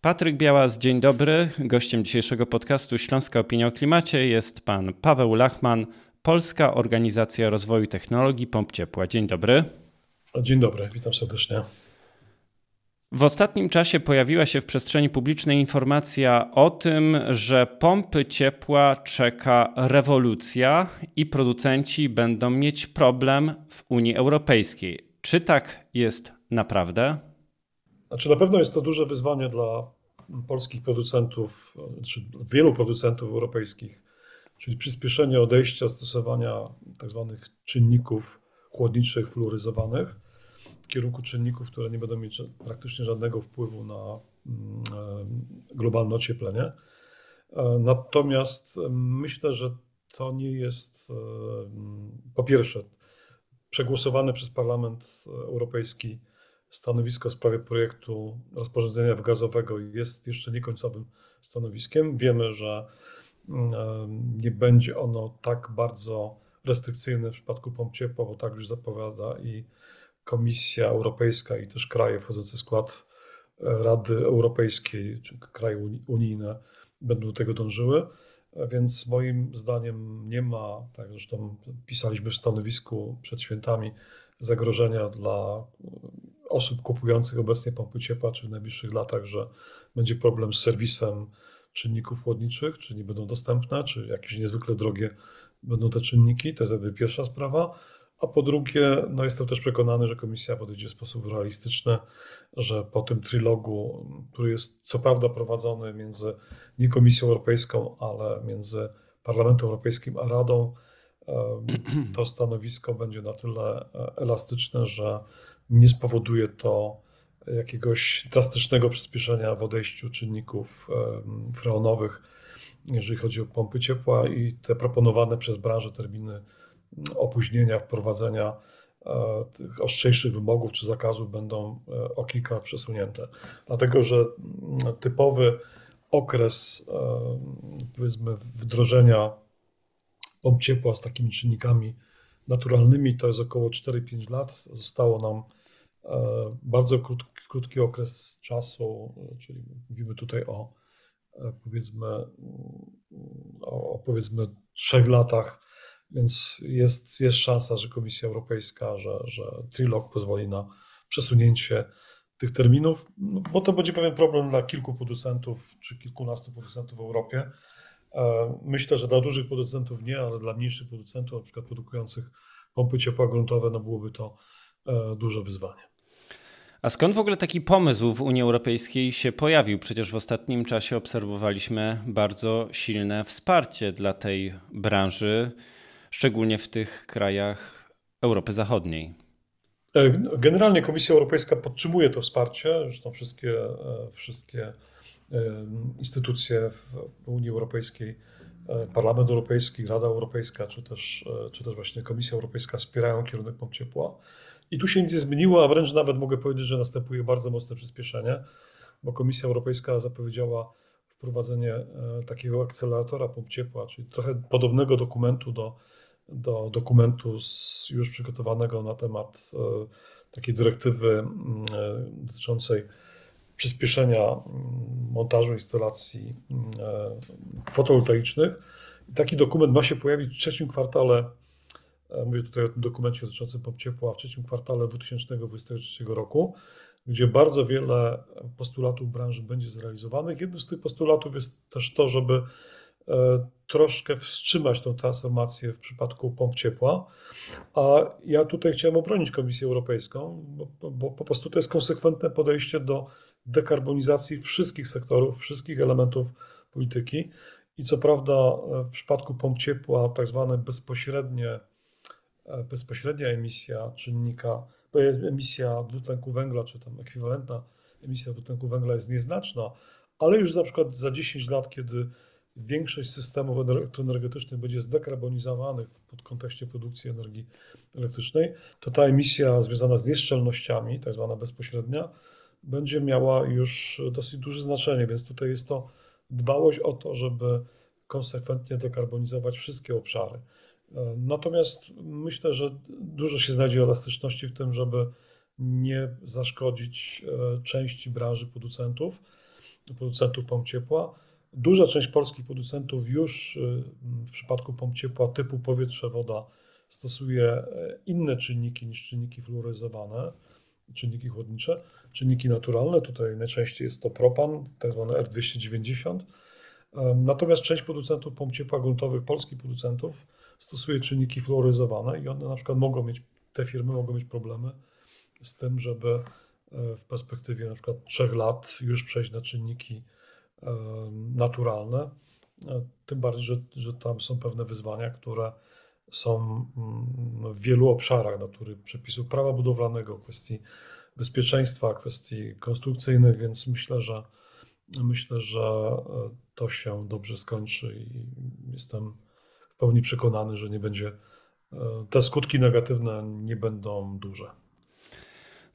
Patryk Białas, dzień dobry. Gościem dzisiejszego podcastu Śląska Opinia o Klimacie jest pan Paweł Lachman, Polska Organizacja Rozwoju Technologii Pomp Ciepła. Dzień dobry. Dzień dobry, witam serdecznie. W ostatnim czasie pojawiła się w przestrzeni publicznej informacja o tym, że pompy ciepła czeka rewolucja i producenci będą mieć problem w Unii Europejskiej. Czy tak jest naprawdę? Znaczy, na pewno jest to duże wyzwanie dla polskich producentów, czy wielu producentów europejskich, czyli przyspieszenie odejścia od stosowania tzw. Tak czynników chłodniczych fluoryzowanych w kierunku czynników, które nie będą mieć praktycznie żadnego wpływu na mm, e, globalne ocieplenie. E, natomiast myślę, że to nie jest po pierwsze przegłosowane przez Parlament Europejski stanowisko w sprawie projektu rozporządzenia gazowego jest jeszcze niekońcowym stanowiskiem. Wiemy, że mm, nie będzie ono tak bardzo restrykcyjne w przypadku pomp ciepła, bo tak już zapowiada i Komisja Europejska i też kraje wchodzące w skład e, Rady Europejskiej, czy kraje unijne będą do tego dążyły. Więc moim zdaniem nie ma, tak zresztą pisaliśmy w stanowisku przed świętami, zagrożenia dla osób kupujących obecnie pompy ciepła, czy w najbliższych latach, że będzie problem z serwisem czynników chłodniczych, czy nie będą dostępne, czy jakieś niezwykle drogie będą te czynniki. To jest jakby pierwsza sprawa. A po drugie, no jestem też przekonany, że komisja podejdzie w sposób realistyczny, że po tym trilogu, który jest co prawda prowadzony między nie Komisją Europejską, ale między Parlamentem Europejskim a Radą, to stanowisko będzie na tyle e, elastyczne, że nie spowoduje to jakiegoś drastycznego przyspieszenia w odejściu czynników freonowych, jeżeli chodzi o pompy ciepła i te proponowane przez branżę terminy opóźnienia wprowadzenia e, tych ostrzejszych wymogów czy zakazów będą e, o kilka lat przesunięte. Dlatego, że typowy okres powiedzmy wdrożenia pomp ciepła z takimi czynnikami naturalnymi to jest około 4-5 lat. Zostało nam E, bardzo krótki, krótki okres czasu, czyli mówimy tutaj o e, powiedzmy o powiedzmy trzech latach, więc jest, jest szansa, że Komisja Europejska, że, że trilog pozwoli na przesunięcie tych terminów, no, bo to będzie pewien problem dla kilku producentów czy kilkunastu producentów w Europie. E, myślę, że dla dużych producentów nie, ale dla mniejszych producentów, na przykład produkujących pompy ciepła gruntowe, no byłoby to duże wyzwanie. A skąd w ogóle taki pomysł w Unii Europejskiej się pojawił? Przecież w ostatnim czasie obserwowaliśmy bardzo silne wsparcie dla tej branży, szczególnie w tych krajach Europy Zachodniej. E, generalnie Komisja Europejska podtrzymuje to wsparcie. Zresztą wszystkie, e, wszystkie e, instytucje w Unii Europejskiej, Parlament Europejski, Rada Europejska, czy też, czy też właśnie Komisja Europejska wspierają kierunek pomp ciepła. I tu się nic nie zmieniło, a wręcz nawet mogę powiedzieć, że następuje bardzo mocne przyspieszenie, bo Komisja Europejska zapowiedziała wprowadzenie e, takiego akceleratora pomp ciepła, czyli trochę podobnego dokumentu do, do dokumentu z, już przygotowanego na temat e, takiej dyrektywy e, dotyczącej przyspieszenia montażu instalacji fotowoltaicznych. Taki dokument ma się pojawić w trzecim kwartale mówię tutaj o tym dokumencie dotyczącym pomp ciepła w trzecim kwartale 2023 roku, gdzie bardzo wiele postulatów branży będzie zrealizowanych. Jednym z tych postulatów jest też to, żeby e, troszkę wstrzymać tą transformację w przypadku pomp ciepła. A ja tutaj chciałem obronić Komisję Europejską, bo, bo po prostu to jest konsekwentne podejście do dekarbonizacji wszystkich sektorów, wszystkich elementów polityki. I co prawda e, w przypadku pomp ciepła tak zwane bezpośrednie E, bezpośrednia emisja czynnika, emisja dwutlenku węgla, czy tam ekwiwalentna emisja dwutlenku węgla jest nieznaczna, ale już na przykład za 10 lat, kiedy większość systemów elektroenergetycznych będzie zdekarbonizowanych w kontekście produkcji energii elektrycznej, to ta emisja związana z nieszczelnościami, tak zwana bezpośrednia, będzie miała już dosyć duże znaczenie, więc tutaj jest to dbałość o to, żeby konsekwentnie dekarbonizować wszystkie obszary. Natomiast myślę, że dużo się znajdzie elastyczności w tym, żeby nie zaszkodzić e, części branży producentów. producentów pomp ciepła. Duża część polskich producentów już w przypadku pomp ciepła typu powietrze, woda stosuje inne czynniki niż czynniki fluoryzowane, czynniki chłodnicze, czynniki naturalne. Tutaj najczęściej jest to propan, tak zwany R290. Natomiast część producentów pomp ciepła gruntowych, polskich producentów, stosuje czynniki fluoryzowane i one na przykład mogą mieć, te firmy mogą mieć problemy z tym, żeby e, w perspektywie na przykład trzech lat już przejść na czynniki e, naturalne. E, tym bardziej, że, że tam są pewne wyzwania, które są mm, w wielu obszarach natury przepisów prawa budowlanego, kwestii bezpieczeństwa, kwestii konstrukcyjnych, więc myślę, że myślę, że to się dobrze skończy i jestem w pełni przekonany, że nie będzie te skutki negatywne nie będą duże.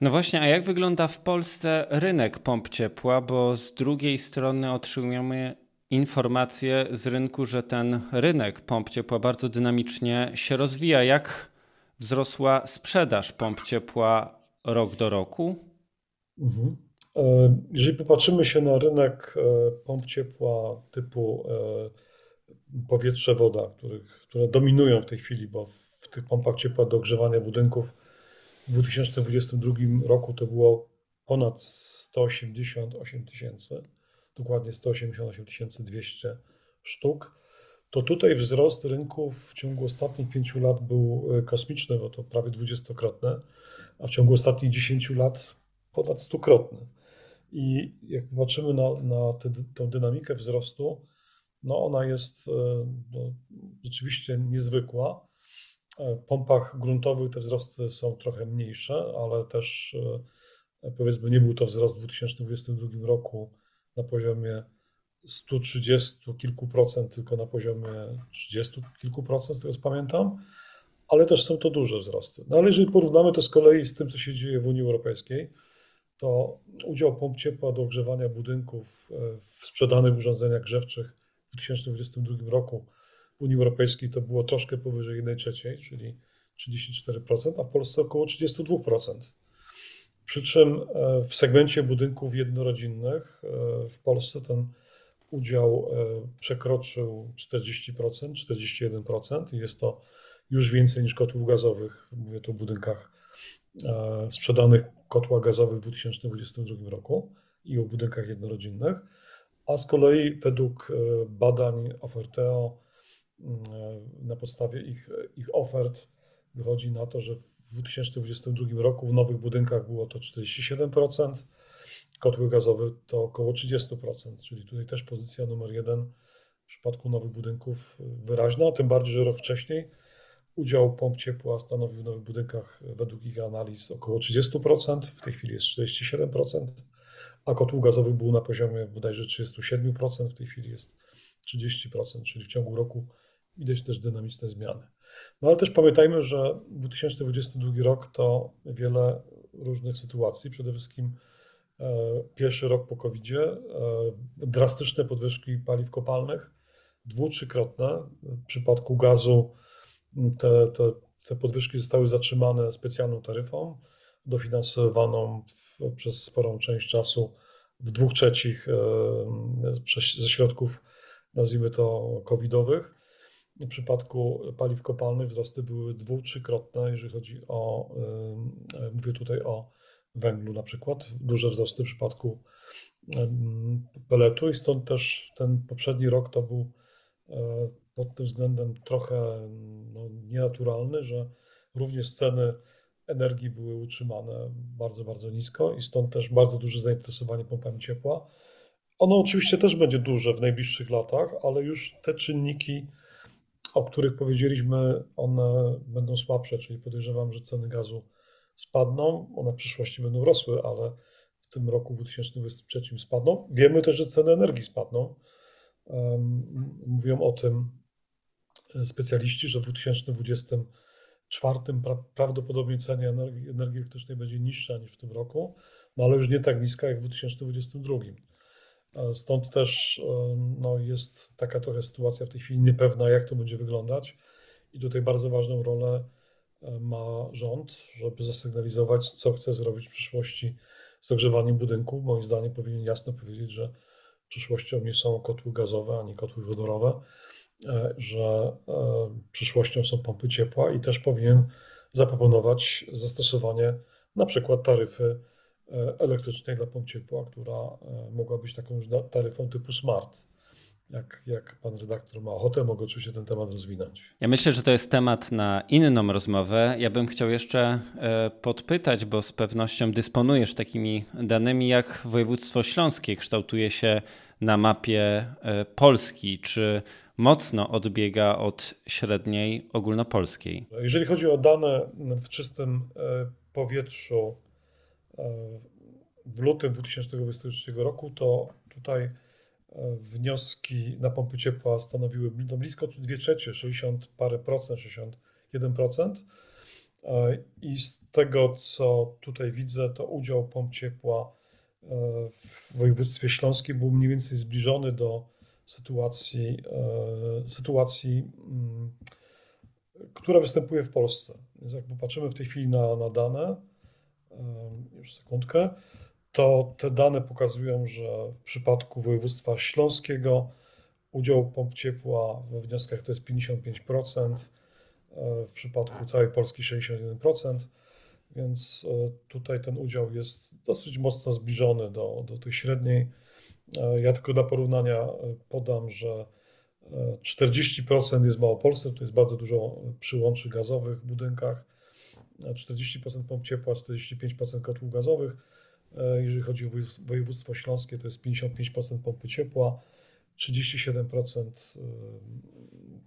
No właśnie, a jak wygląda w Polsce rynek pomp ciepła? Bo z drugiej strony otrzymujemy informacje z rynku, że ten rynek pomp ciepła bardzo dynamicznie się rozwija. Jak wzrosła sprzedaż pomp ciepła rok do roku? Mhm. E, jeżeli popatrzymy się na rynek e, pomp ciepła typu e, powietrze, woda, które dominują w tej chwili, bo w tych pompach ciepła do ogrzewania budynków w 2022 roku to było ponad 188 tysięcy, dokładnie 188 200 sztuk. To tutaj wzrost rynków w ciągu ostatnich pięciu lat był e, kosmiczny, bo to prawie dwudziestokrotne, a w ciągu ostatnich 10 lat ponad stukrotny. I jak patrzymy na, na tę dynamikę wzrostu, no ona jest e, no, rzeczywiście niezwykła. W pompach gruntowych te wzrosty są trochę mniejsze, ale też e, powiedzmy nie był to wzrost w 2022 roku na poziomie 130 kilku procent, tylko na poziomie 30 kilku procent, z tego co pamiętam, ale też są to duże wzrosty. No ale jeżeli porównamy to z kolei z tym, co się dzieje w Unii Europejskiej, to udział pomp ciepła do ogrzewania budynków e, w sprzedanych urządzeniach grzewczych 2022 roku w Unii Europejskiej to było troszkę powyżej 1 trzeciej, czyli 34%, a w Polsce około 32%. Przy czym e, w segmencie budynków jednorodzinnych e, w Polsce ten udział e, przekroczył 40%, 41% i jest to już więcej niż kotłów gazowych. Mówię tu o budynkach sprzedanych kotła gazowych w 2022 roku i o budynkach jednorodzinnych. A z kolei według badań Oferteo na podstawie ich, ich ofert wychodzi na to, że w 2022 roku w nowych budynkach było to 47%, kotły gazowe to około 30%, czyli tutaj też pozycja numer jeden w przypadku nowych budynków wyraźna, tym bardziej, że rok wcześniej udział pomp ciepła stanowił w nowych budynkach według ich analiz około 30%, w tej chwili jest 47%, a kotł gazowy był na poziomie bodajże 37%, w tej chwili jest 30%, czyli w ciągu roku widać też dynamiczne zmiany. No ale też pamiętajmy, że 2022 rok to wiele różnych sytuacji. Przede wszystkim e, pierwszy rok po covid e, drastyczne podwyżki paliw kopalnych, dwu, trzykrotne. W przypadku gazu te, te, te podwyżki zostały zatrzymane specjalną taryfą, dofinansowaną w, przez sporą część czasu w dwóch trzecich ze środków, nazwijmy to, covidowych. W przypadku paliw kopalnych wzrosty były dwu, trzykrotne, jeżeli chodzi o, mówię tutaj o węglu na przykład, duże wzrosty w przypadku peletu i stąd też ten poprzedni rok to był e, pod tym względem trochę no, nienaturalny, że również ceny energii były utrzymane bardzo, bardzo nisko i stąd też bardzo duże zainteresowanie pompami ciepła. Ono oczywiście też będzie duże w najbliższych latach, ale już te czynniki o których powiedzieliśmy, one będą słabsze, czyli podejrzewam, że ceny gazu spadną, one w przyszłości będą rosły, ale w tym roku 2023 spadną. Wiemy też, że ceny energii spadną. Mówią o tym specjaliści, że w 2024 prawdopodobnie cena energii, energii elektrycznej będzie niższa niż w tym roku, no ale już nie tak niska jak w 2022. Stąd też no, jest taka trochę sytuacja w tej chwili niepewna, jak to będzie wyglądać. I tutaj bardzo ważną rolę ma rząd, żeby zasygnalizować, co chce zrobić w przyszłości z ogrzewaniem budynków. Moim zdaniem powinien jasno powiedzieć, że przyszłością nie są kotły gazowe ani kotły wodorowe, że przyszłością są pompy ciepła i też powinien zaproponować zastosowanie na przykład taryfy elektrycznej dla pomp ciepła, która mogła być taką już taryfą typu smart jak, jak pan redaktor ma ochotę, mogę oczywiście ten temat rozwinąć. Ja myślę, że to jest temat na inną rozmowę. Ja bym chciał jeszcze e, podpytać, bo z pewnością dysponujesz takimi danymi, jak województwo śląskie kształtuje się na mapie e, Polski. Czy mocno odbiega od średniej ogólnopolskiej? Jeżeli chodzi o dane w czystym e, powietrzu w lutym 2023 roku, to tutaj wnioski na pompy ciepła stanowiły no blisko 2 trzecie, 60 parę procent, 61%. I z tego, co tutaj widzę, to udział pomp ciepła e, w województwie śląskim był mniej więcej zbliżony do sytuacji, e, sytuacji mm, która występuje w Polsce. Więc jak popatrzymy w tej chwili na, na dane, e, już sekundkę, to te dane pokazują, że w przypadku województwa śląskiego udział pomp ciepła we wnioskach to jest 55%, e, w przypadku całej Polski 61%, więc tutaj ten udział jest dosyć mocno zbliżony do, do tej średniej. E, ja tylko dla porównania podam, że 40% jest w Małopolsce, to jest bardzo dużo przyłączy gazowych w budynkach, 40% pomp ciepła, 45% kotłów gazowych, E, jeżeli chodzi o województwo śląskie, to jest 55% pompy ciepła, 37% e,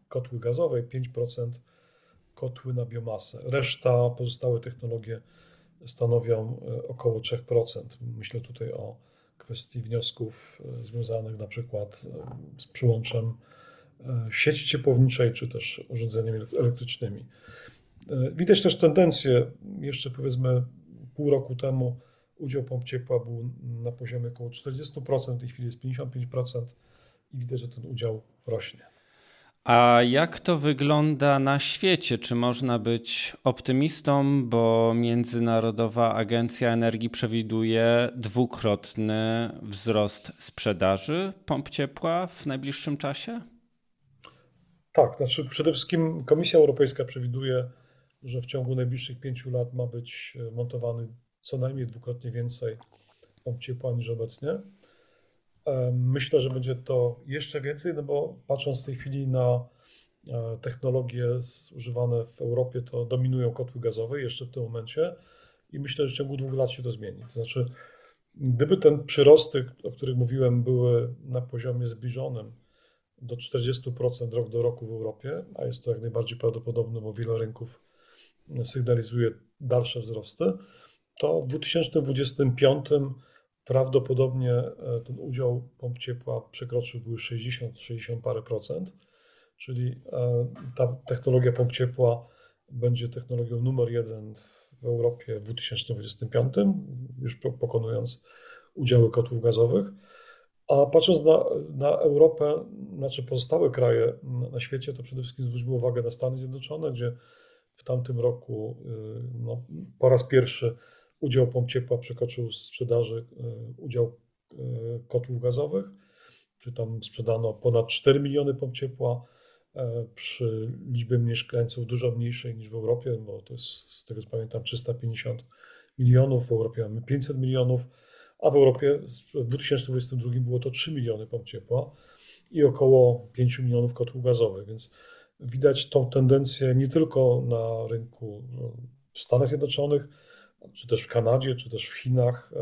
kotły gazowe, 5% kotły na biomasę. Reszta, pozostałe technologie stanowią e, około 3%. Myślę tutaj o kwestii wniosków związanych na przykład z przyłączem sieci ciepłowniczej czy też urządzeniami elektrycznymi. Widać też tendencję, jeszcze powiedzmy pół roku temu, udział pomp ciepła był na poziomie około 40%, w tej chwili jest 55% i widać, że ten udział rośnie. A jak to wygląda na świecie? Czy można być optymistą, bo Międzynarodowa Agencja Energii przewiduje dwukrotny wzrost sprzedaży pomp ciepła w najbliższym czasie? Tak, znaczy przede wszystkim Komisja Europejska przewiduje, że w ciągu najbliższych pięciu lat ma być montowany co najmniej dwukrotnie więcej pomp ciepła niż obecnie. Myślę, że będzie to jeszcze więcej, no bo patrząc w tej chwili na e, technologie używane w Europie, to dominują kotły gazowe jeszcze w tym momencie i myślę, że w ciągu dwóch lat się to zmieni. To znaczy, gdyby ten przyrosty, o których mówiłem, były na poziomie zbliżonym do 40% rok do roku w Europie, a jest to jak najbardziej prawdopodobne, bo wiele rynków sygnalizuje dalsze wzrosty, to w 2025 prawdopodobnie e, ten udział pomp ciepła przekroczyłby 60, 60 parę procent, czyli e, ta technologia pomp ciepła będzie technologią numer jeden w Europie w 2025, już pokonując udziały kotłów gazowych. A patrząc na, na Europę, znaczy pozostałe kraje na świecie, to przede wszystkim zwróćmy uwagę na Stany Zjednoczone, gdzie w tamtym roku y, no, po raz pierwszy Udział pomp ciepła przekroczył sprzedaży e, udział e, kotłów gazowych, czy tam sprzedano ponad 4 miliony pomp ciepła e, przy liczbie mieszkańców dużo mniejszej niż w Europie, bo to jest z tego co pamiętam 350 milionów, w Europie mamy 500 milionów, a w Europie w 2022 było to 3 miliony pomp ciepła i około 5 milionów kotłów gazowych, więc widać tą tendencję nie tylko na rynku no, w Stanach Zjednoczonych, czy też w Kanadzie, czy też w Chinach,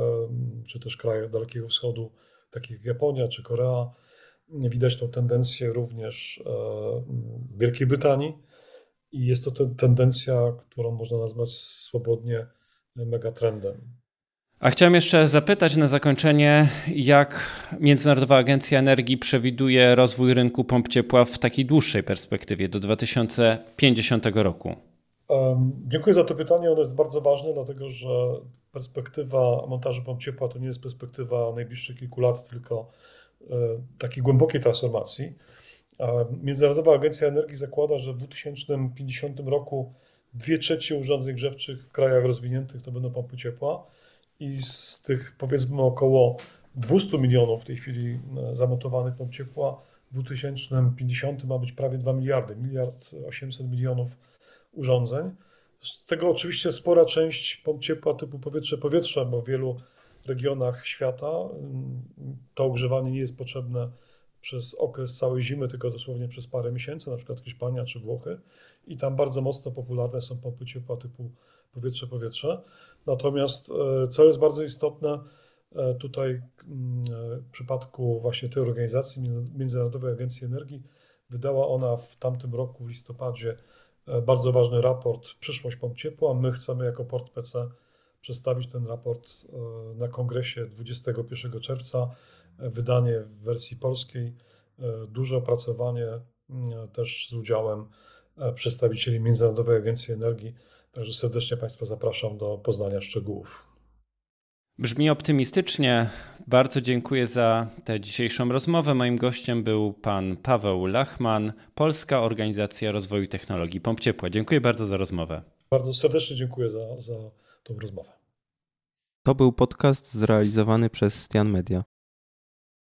czy też krajach Dalekiego Wschodu, takich jak Japonia czy Korea. Widać tą tendencję również w Wielkiej Brytanii i jest to tendencja, którą można nazwać swobodnie megatrendem. A chciałem jeszcze zapytać na zakończenie, jak Międzynarodowa Agencja Energii przewiduje rozwój rynku pomp ciepła w takiej dłuższej perspektywie do 2050 roku? Dziękuję za to pytanie. Ono jest bardzo ważne, dlatego że perspektywa montażu pomp ciepła to nie jest perspektywa najbliższych kilku lat, tylko e, takiej głębokiej transformacji. Międzynarodowa Agencja Energii zakłada, że w 2050 roku dwie trzecie urządzeń grzewczych w krajach rozwiniętych to będą pompy ciepła i z tych powiedzmy około 200 milionów w tej chwili zamontowanych pomp ciepła. W 2050 ma być prawie 2 miliardy, miliard 800 milionów urządzeń. Z tego oczywiście spora część pomp ciepła typu powietrze-powietrze, bo w wielu regionach świata mm, to ogrzewanie nie jest potrzebne przez okres całej zimy, tylko dosłownie przez parę miesięcy, na przykład Hiszpania czy Włochy. I tam bardzo mocno popularne są pompy ciepła typu powietrze-powietrze. Natomiast e, co jest bardzo istotne, e, tutaj mm, e, w przypadku właśnie tej organizacji, Międzynarodowej Agencji Energii, wydała ona w tamtym roku, w listopadzie, bardzo ważny raport Przyszłość pomp ciepła. My chcemy jako Port PC przedstawić ten raport na kongresie 21 czerwca. Wydanie w wersji polskiej, duże opracowanie też z udziałem przedstawicieli Międzynarodowej Agencji Energii Także serdecznie Państwa zapraszam do poznania szczegółów. Brzmi optymistycznie. Bardzo dziękuję za tę dzisiejszą rozmowę. Moim gościem był pan Paweł Lachman, Polska Organizacja Rozwoju Technologii Pomp Ciepła. Dziękuję bardzo za rozmowę. Bardzo serdecznie dziękuję za, za tą rozmowę. To był podcast zrealizowany przez Stian Media.